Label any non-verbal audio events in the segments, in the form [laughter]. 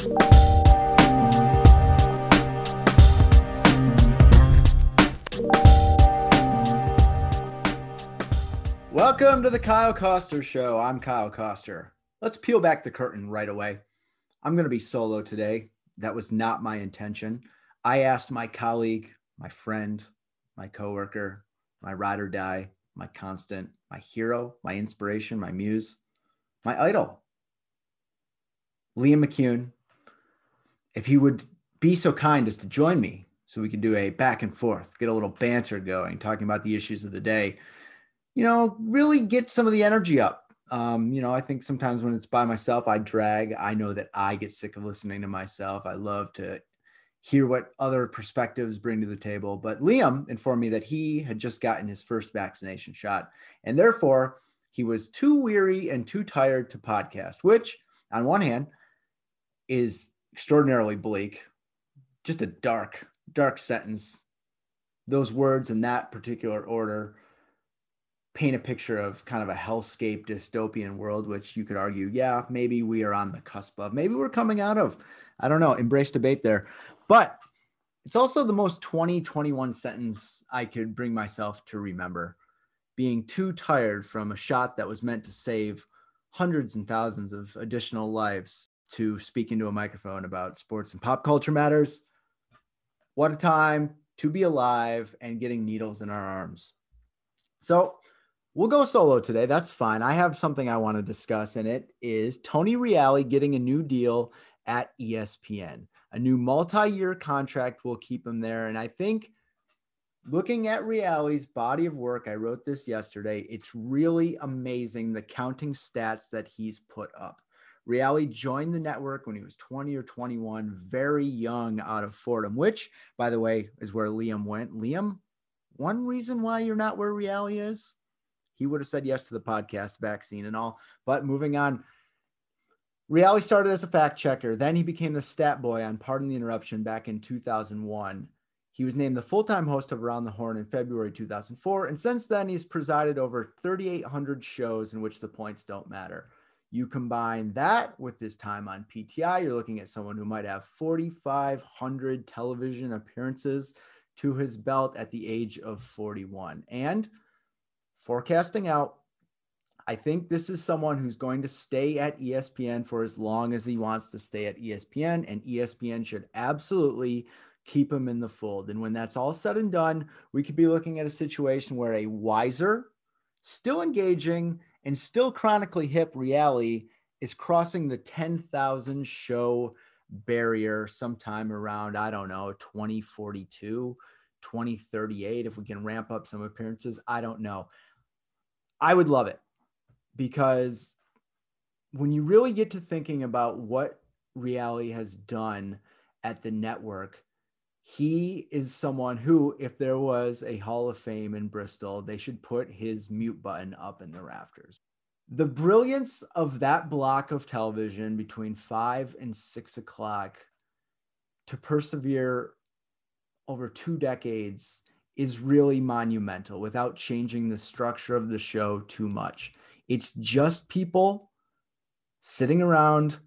Welcome to the Kyle Koster Show. I'm Kyle Koster. Let's peel back the curtain right away. I'm going to be solo today. That was not my intention. I asked my colleague, my friend, my coworker, my ride or die, my constant, my hero, my inspiration, my muse, my idol, Liam McCune, if he would be so kind as to join me so we could do a back and forth, get a little banter going, talking about the issues of the day you know, really get some of the energy up. Um, you know, I think sometimes when it's by myself, I drag. I know that I get sick of listening to myself. I love to hear what other perspectives bring to the table. But Liam informed me that he had just gotten his first vaccination shot, and therefore he was too weary and too tired to podcast, which, on one hand, is extraordinarily bleak. Just a dark, dark sentence. Those words in that particular order paint a picture of kind of a hellscape dystopian world, which you could argue, yeah, maybe we are on the cusp of, maybe we're coming out of. I don't know, embrace debate there. But it's also the most 2021 sentence I could bring myself to remember. Being too tired from a shot that was meant to save hundreds and thousands of additional lives to speak into a microphone about sports and pop culture matters. What a time to be alive and getting needles in our arms. So, We'll go solo today. That's fine. I have something I want to discuss, and it is Tony Reali getting a new deal at ESPN. A new multi year contract will keep him there. And I think looking at Reali's body of work, I wrote this yesterday, it's really amazing the counting stats that he's put up. Reali joined the network when he was 20 or 21, very young out of Fordham, which, by the way, is where Liam went. Liam, one reason why you're not where Reali is he would have said yes to the podcast vaccine and all. But moving on, Reali started as a fact checker. Then he became the stat boy on Pardon the Interruption back in 2001. He was named the full time host of Around the Horn in February 2004. And since then, he's presided over 3,800 shows in which the points don't matter. You combine that with his time on PTI, you're looking at someone who might have 4,500 television appearances to his belt at the age of 41. And forecasting out, I think this is someone who's going to stay at ESPN for as long as he wants to stay at ESPN, and ESPN should absolutely keep him in the fold. And when that's all said and done, we could be looking at a situation where a wiser, still engaging, and still chronically hip Reali is crossing the 10,000 show barrier sometime around, I don't know, 2042, 2038. If we can ramp up some appearances, I don't know. I would love it because when you really get to thinking about what Reali has done at the network, he is someone who, if there was a Hall of Fame in Bristol, they should put his mute button up in the rafters. The brilliance of that block of television between five and six o'clock to persevere over two decades is really monumental without changing the structure of the show too much. It's just people sitting around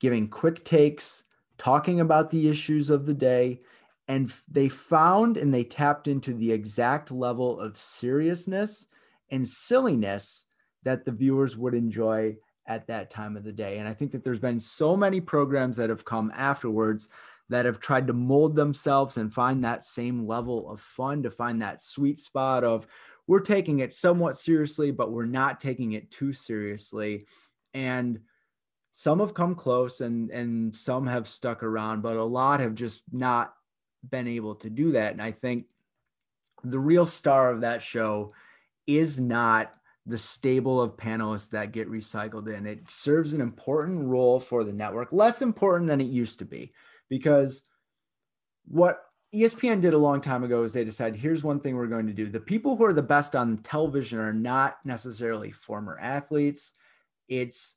giving quick takes, talking about the issues of the day. And they found and they tapped into the exact level of seriousness and silliness that the viewers would enjoy at that time of the day. And I think that there's been so many programs that have come afterwards that have tried to mold themselves and find that same level of fun to find that sweet spot of we're taking it somewhat seriously, but we're not taking it too seriously. And some have come close and and some have stuck around, but a lot have just not been able to do that. And I think the real star of that show is not the stable of panelists that get recycled in. It serves an important role for the network, less important than it used to be because what ESPN did a long time ago is they decided here's one thing we're going to do. The people who are the best on television are not necessarily former athletes, it's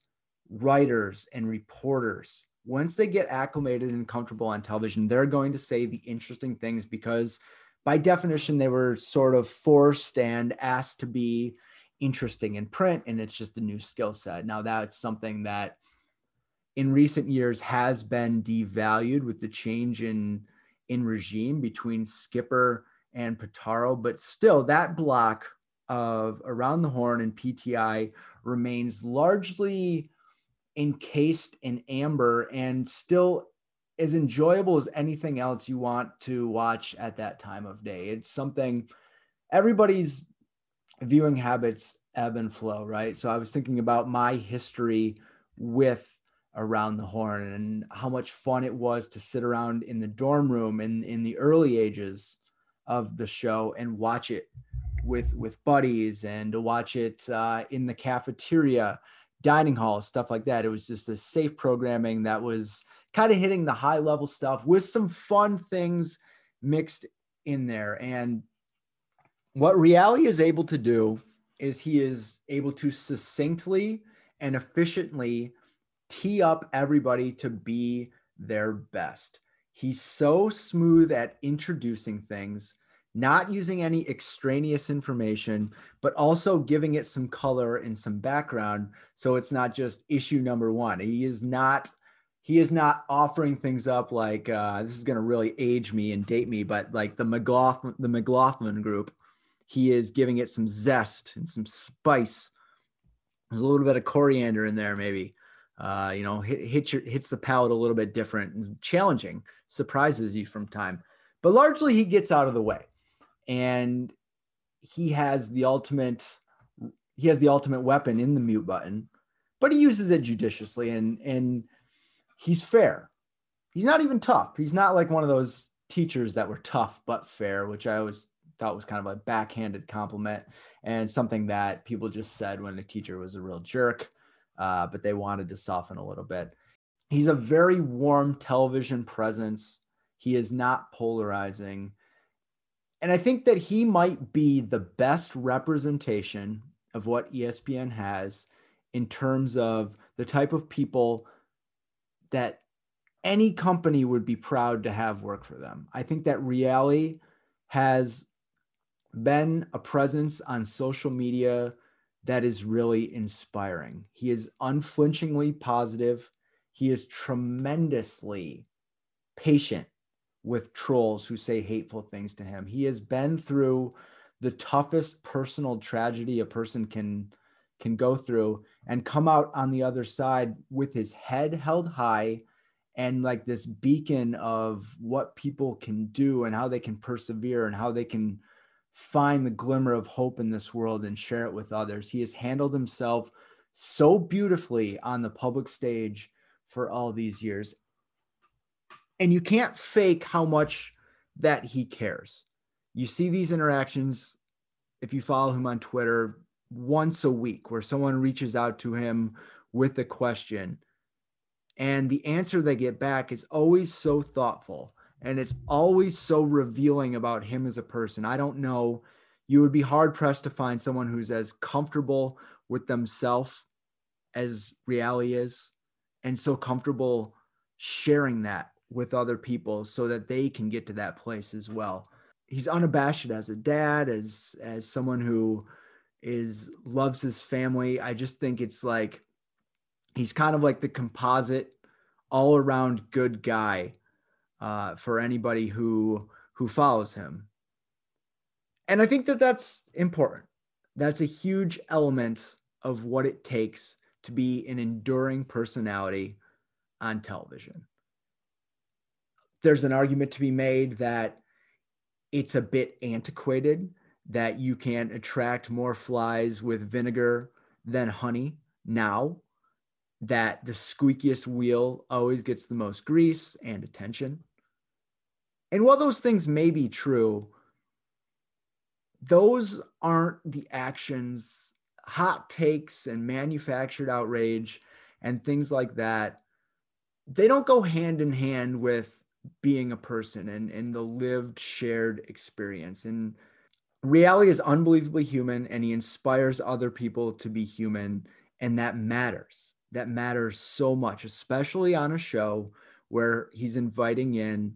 writers and reporters. Once they get acclimated and comfortable on television, they're going to say the interesting things because by definition they were sort of forced and asked to be interesting in print and it's just a new skill set. Now that's something that in recent years has been devalued with the change in in regime between Skipper and Pitaro, but still that block of around the horn and PTI remains largely encased in amber and still as enjoyable as anything else you want to watch at that time of day. It's something everybody's viewing habits ebb and flow, right? So I was thinking about my history with around the horn and how much fun it was to sit around in the dorm room in in the early ages of the show and watch it with with buddies and to watch it uh, in the cafeteria dining hall stuff like that it was just a safe programming that was kind of hitting the high level stuff with some fun things mixed in there and what Reali is able to do is he is able to succinctly and efficiently tee up everybody to be their best. He's so smooth at introducing things, not using any extraneous information, but also giving it some color and some background. So it's not just issue number one. He is not he is not offering things up like uh, this is going to really age me and date me, but like the McLaughlin, the McLaughlin group, he is giving it some zest and some spice. There's a little bit of coriander in there, maybe uh, you know, hit, hits your hits the palate a little bit different and challenging, surprises you from time. But largely he gets out of the way. And he has the ultimate he has the ultimate weapon in the mute button, but he uses it judiciously and and he's fair. He's not even tough. He's not like one of those teachers that were tough but fair, which I always thought was kind of a backhanded compliment and something that people just said when a teacher was a real jerk uh, but they wanted to soften a little bit. He's a very warm television presence. He is not polarizing. And I think that he might be the best representation of what ESPN has in terms of the type of people that any company would be proud to have work for them. I think that Reali has been a presence on social media that is really inspiring. He is unflinchingly positive. He is tremendously patient with trolls who say hateful things to him. He has been through the toughest personal tragedy a person can can go through and come out on the other side with his head held high and like this beacon of what people can do and how they can persevere and how they can find the glimmer of hope in this world and share it with others. He has handled himself so beautifully on the public stage for all these years. And you can't fake how much that he cares. You see these interactions if you follow him on Twitter once a week where someone reaches out to him with a question and the answer they get back is always so thoughtful and it's always so revealing about him as a person. I don't know. You would be hard pressed to find someone who's as comfortable with themselves as Reali is, and so comfortable sharing that with other people so that they can get to that place as well. He's unabashed as a dad, as as someone who is loves his family. I just think it's like he's kind of like the composite all around good guy uh, for anybody who who follows him. And I think that that's important. That's a huge element of what it takes to be an enduring personality on television. There's an argument to be made that it's a bit antiquated, that you can attract more flies with vinegar than honey now, that the squeakiest wheel always gets the most grease and attention. And while those things may be true, those aren't the actions, hot takes, and manufactured outrage and things like that. They don't go hand in hand with being a person and, and the lived shared experience. And Reali is unbelievably human and he inspires other people to be human. And that matters. That matters so much, especially on a show where he's inviting in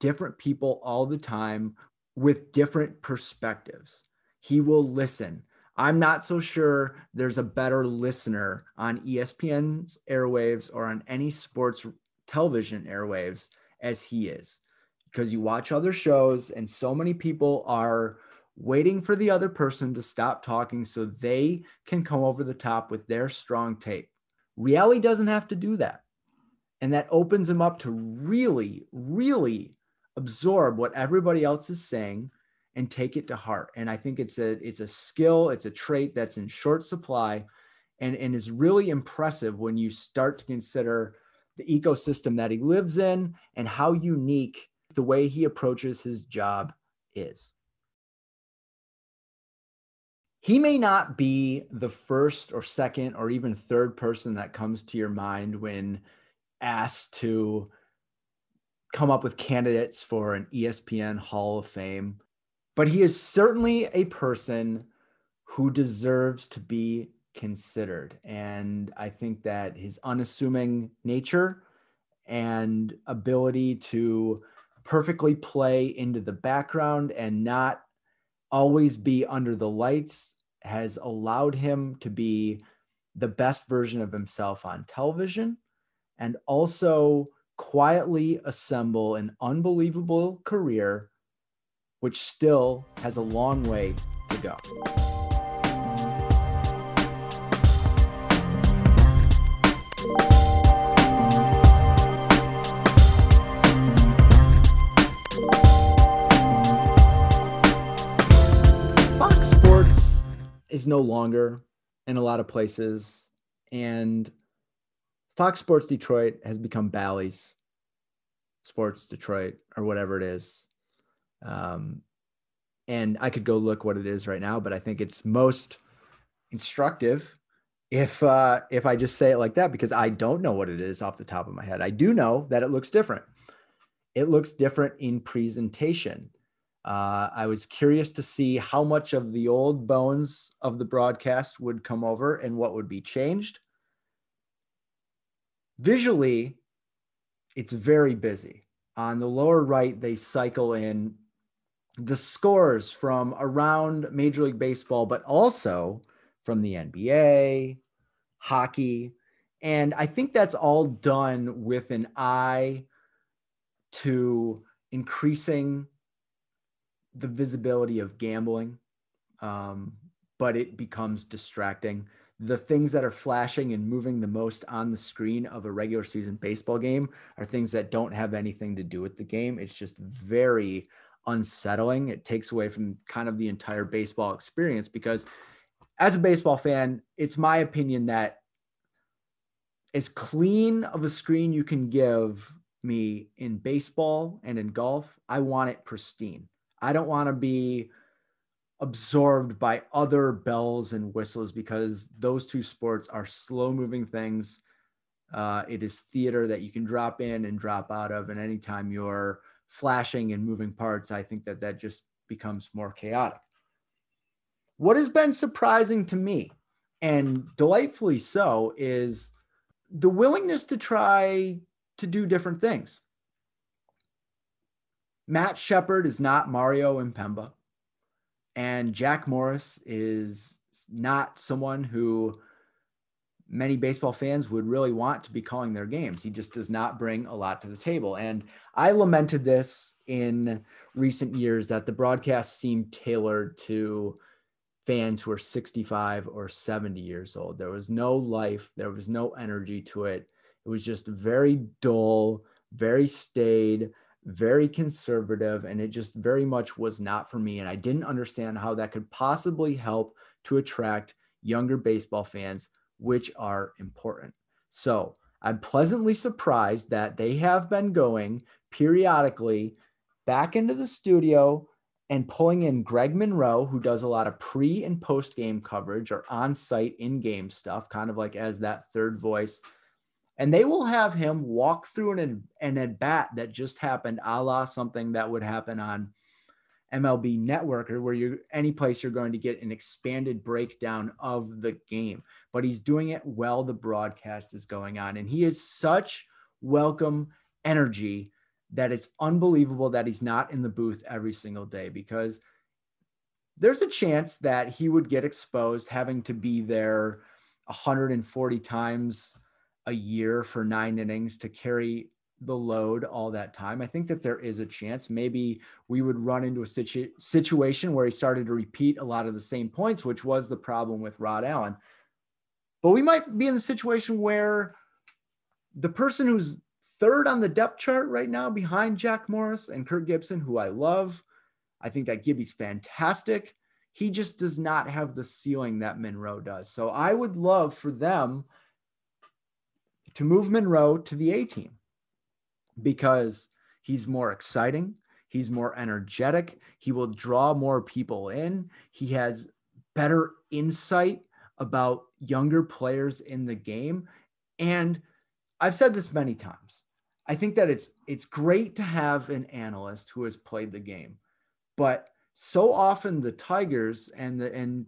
different people all the time with different perspectives. He will listen. I'm not so sure there's a better listener on ESPN's airwaves or on any sports television airwaves as he is because you watch other shows and so many people are waiting for the other person to stop talking so they can come over the top with their strong tape. Reali doesn't have to do that. And that opens him up to really, really absorb what everybody else is saying and take it to heart. And I think it's a it's a skill, it's a trait that's in short supply and, and is really impressive when you start to consider the ecosystem that he lives in and how unique the way he approaches his job is. He may not be the first or second or even third person that comes to your mind when asked to come up with candidates for an ESPN Hall of Fame but he is certainly a person who deserves to be considered. And I think that his unassuming nature and ability to perfectly play into the background and not always be under the lights has allowed him to be the best version of himself on television and also quietly assemble an unbelievable career which still has a long way to go. Is no longer in a lot of places, and Fox Sports Detroit has become Bally's Sports Detroit or whatever it is. Um, and I could go look what it is right now, but I think it's most instructive if uh, if I just say it like that because I don't know what it is off the top of my head. I do know that it looks different. It looks different in presentation. Uh, I was curious to see how much of the old bones of the broadcast would come over and what would be changed. Visually, it's very busy. On the lower right, they cycle in the scores from around Major League Baseball, but also from the NBA, hockey. And I think that's all done with an eye to increasing the visibility of gambling, um, but it becomes distracting. The things that are flashing and moving the most on the screen of a regular season baseball game are things that don't have anything to do with the game. It's just very unsettling. It takes away from kind of the entire baseball experience because as a baseball fan, it's my opinion that as clean of a screen you can give me in baseball and in golf, I want it pristine. I don't want to be absorbed by other bells and whistles because those two sports are slow moving things. Uh, it is theater that you can drop in and drop out of, and anytime you're flashing and moving parts, I think that that just becomes more chaotic. What has been surprising to me, and delightfully so, is the willingness to try to do different things. Matt Shepard is not Mario Impemba, and Jack Morris is not someone who many baseball fans would really want to be calling their games. He just does not bring a lot to the table. And I lamented this in recent years that the broadcast seemed tailored to fans who are 65 or 70 years old. There was no life, there was no energy to it. It was just very dull, very staid, very conservative, and it just very much was not for me. And I didn't understand how that could possibly help to attract younger baseball fans which are important. So I'm pleasantly surprised that they have been going periodically back into the studio and pulling in Craig Monroe, who does a lot of pre and post game coverage or on site in game stuff, kind of like as that third voice. And they will have him walk through an, an at bat that just happened, a la something that would happen on MLB Network or where you're any place you're going to get an expanded breakdown of the game. But he's doing it while the broadcast is going on. And he is such welcome energy that it's unbelievable that he's not in the booth every single day because there's a chance that he would get exposed having to be there 140 times a year for nine innings to carry the load all that time. I think that there is a chance maybe we would run into a situ- situation where he started to repeat a lot of the same points, which was the problem with Rod Allen. But we might be in the situation where the person who's third on the depth chart right now behind Jack Morris and Kirk Gibson, who I love, I think that Gibby's fantastic. He just does not have the ceiling that Monroe does. So I would love for them to move Monroe to the A team because he's more exciting. He's more energetic. He will draw more people in. He has better insight about younger players in the game. And I've said this many times. I think that it's it's great to have an analyst who has played the game. But so often the Tigers and the and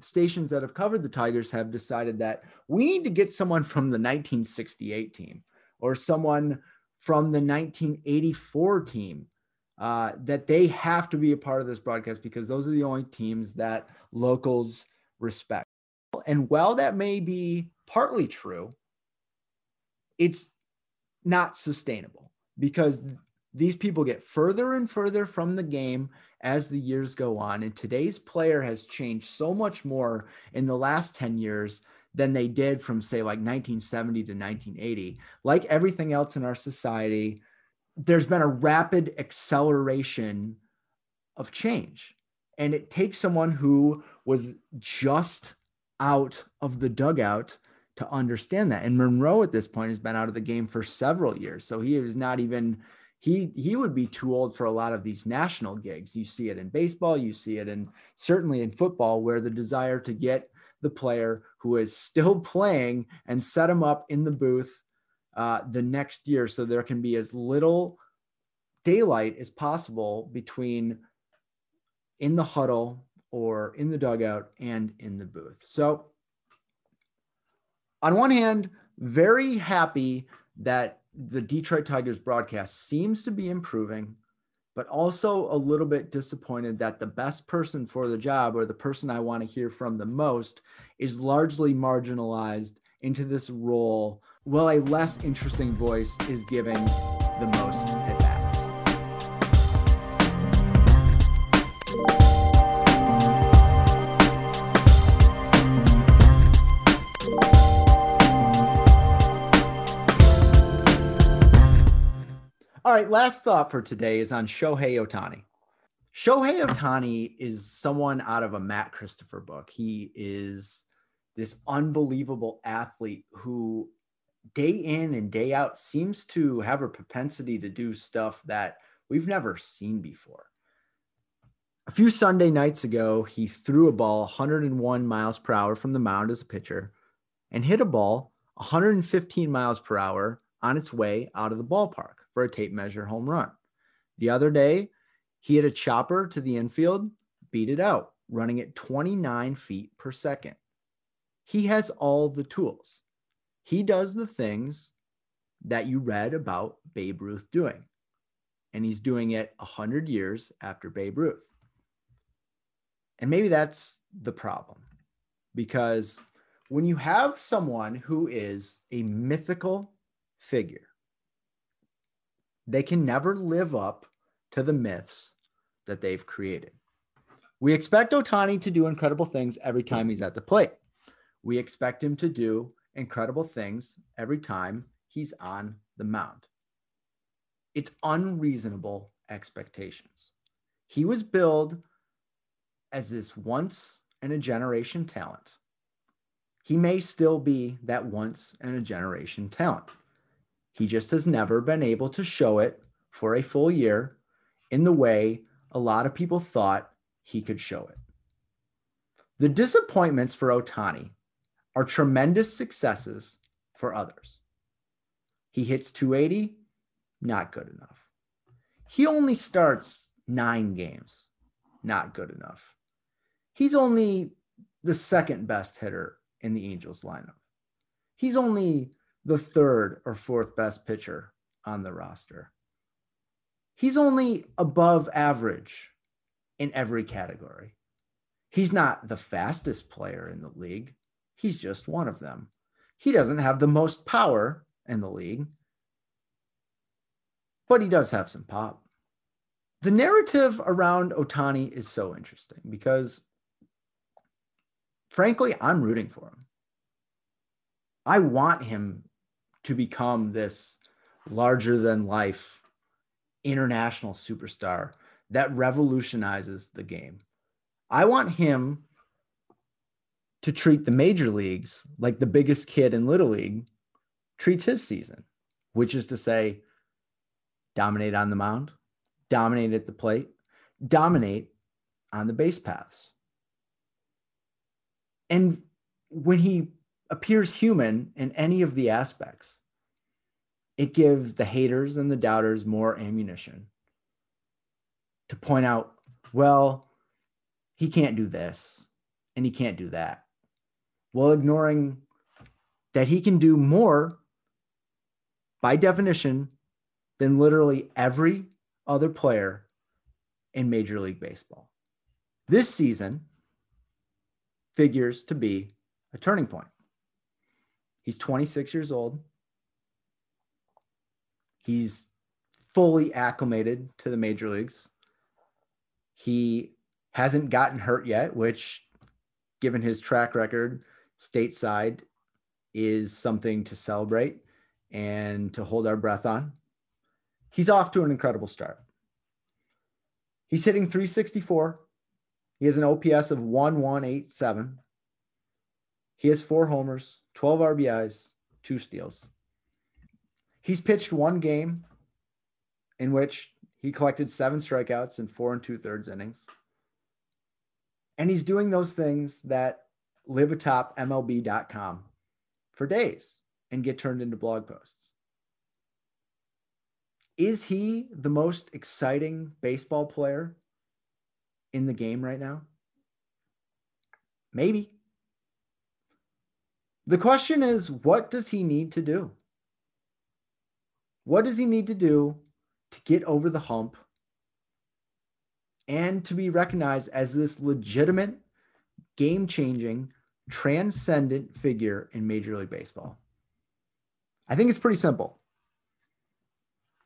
stations that have covered the Tigers have decided that we need to get someone from the 1968 team or someone from the 1984 team uh, that they have to be a part of this broadcast because those are the only teams that locals respect. And while that may be partly true, it's not sustainable because these people get further and further from the game as the years go on. And today's player has changed so much more in the last 10 years than they did from, say, like 1970 to 1980. Like everything else in our society, there's been a rapid acceleration of change. And it takes someone who was just out of the dugout to understand that. And Monroe at this point has been out of the game for several years. So he is not even he he would be too old for a lot of these national gigs. You see it in baseball, you see it in certainly in football, where the desire to get the player who is still [laughs] playing and set him up in the booth uh, the next year, so there can be as little daylight as possible between in the huddle or in the dugout and in the booth. So, on one hand, very happy that the Detroit Tigers broadcast seems to be improving, but also a little bit disappointed that the best person for the job or the person I want to hear from the most is largely marginalized into this role while a less interesting voice is giving All right, last thought for today is on Shohei Ohtani. Shohei Ohtani is someone out of a Matt Christopher book. He is this unbelievable athlete who, day in and day out, seems to have a propensity to do stuff that we've never seen before. A few Sunday nights ago, he threw a ball 101 miles per hour from the mound as a pitcher and hit a ball 115 miles per hour on its way out of the ballpark for a tape measure home run. The other day, he hit a chopper to the infield, beat it out, running at 29 feet per second. He has all the tools. He does the things that you read about Babe Ruth doing. And he's doing it 100 years after Babe Ruth. And maybe that's the problem because when you have someone who is a mythical figure, they can never live up to the myths that they've created. We expect Ohtani to do incredible things every time he's at the plate. We expect him to do incredible things every time he's on the mound. It's unreasonable expectations. He was billed as this once in a generation talent. He may still be that once in a generation talent. He just has never been able to show it for a full year in the way a lot of people thought he could show it. The disappointments for Ohtani are tremendous successes for others. He hits 280, not good enough. He only starts nine games, not good enough. He's only the second best hitter in the Angels lineup. He's only the third or fourth best pitcher on the roster. He's only above average in every category. He's not the fastest player in the league. He's just one of them. He doesn't have the most power in the league, but he does have some pop. The narrative around Ohtani is so interesting because, frankly, I'm rooting for him. I want him to become this larger than life international superstar that revolutionizes the game. I want him to treat the major leagues like the biggest kid in Little League treats his season, which is to say, dominate on the mound, dominate at the plate, dominate on the base paths. And when he appears human in any of the aspects, it gives the haters and the doubters more ammunition to point out, well, he can't do this and he can't do that. While ignoring that he can do more by definition than literally every other player in Major League Baseball. This season figures to be a turning point. He's 26 years old. He's fully acclimated to the major leagues. He hasn't gotten hurt yet, which, given his track record stateside, is something to celebrate and to hold our breath on. He's off to an incredible start. He's hitting 364. He has an OPS of 1187. He has four homers, 12 RBIs, two steals. He's pitched one game in which he collected seven strikeouts in four and two thirds innings. And he's doing those things that live atop MLB.com for days and get turned into blog posts. Is he the most exciting baseball player in the game right now? Maybe. The question is what does he need to do? What does he need to do to get over the hump and to be recognized as this legitimate, game changing, transcendent figure in Major League Baseball? I think it's pretty simple.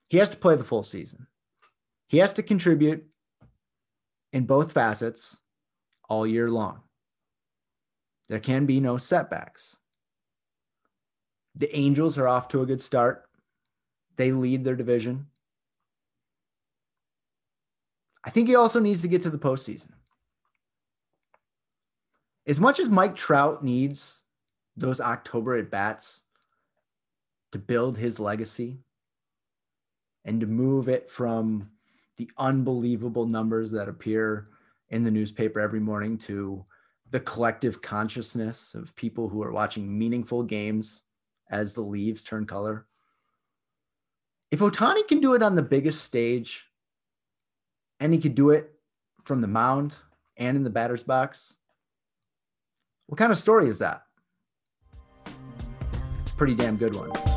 He has to play the full season. He has to contribute in both facets all year long. There can be no setbacks. The Angels are off to a good start. They lead their division. I think he also needs to get to the postseason. As much as Mike Trout needs those October at bats to build his legacy, and to move it from the unbelievable numbers that appear in the newspaper every morning to the collective consciousness of people who are watching meaningful games as the leaves turn color. If Ohtani can do it on the biggest stage and he could do it from the mound and in the batter's box, what kind of story is that? Pretty damn good one.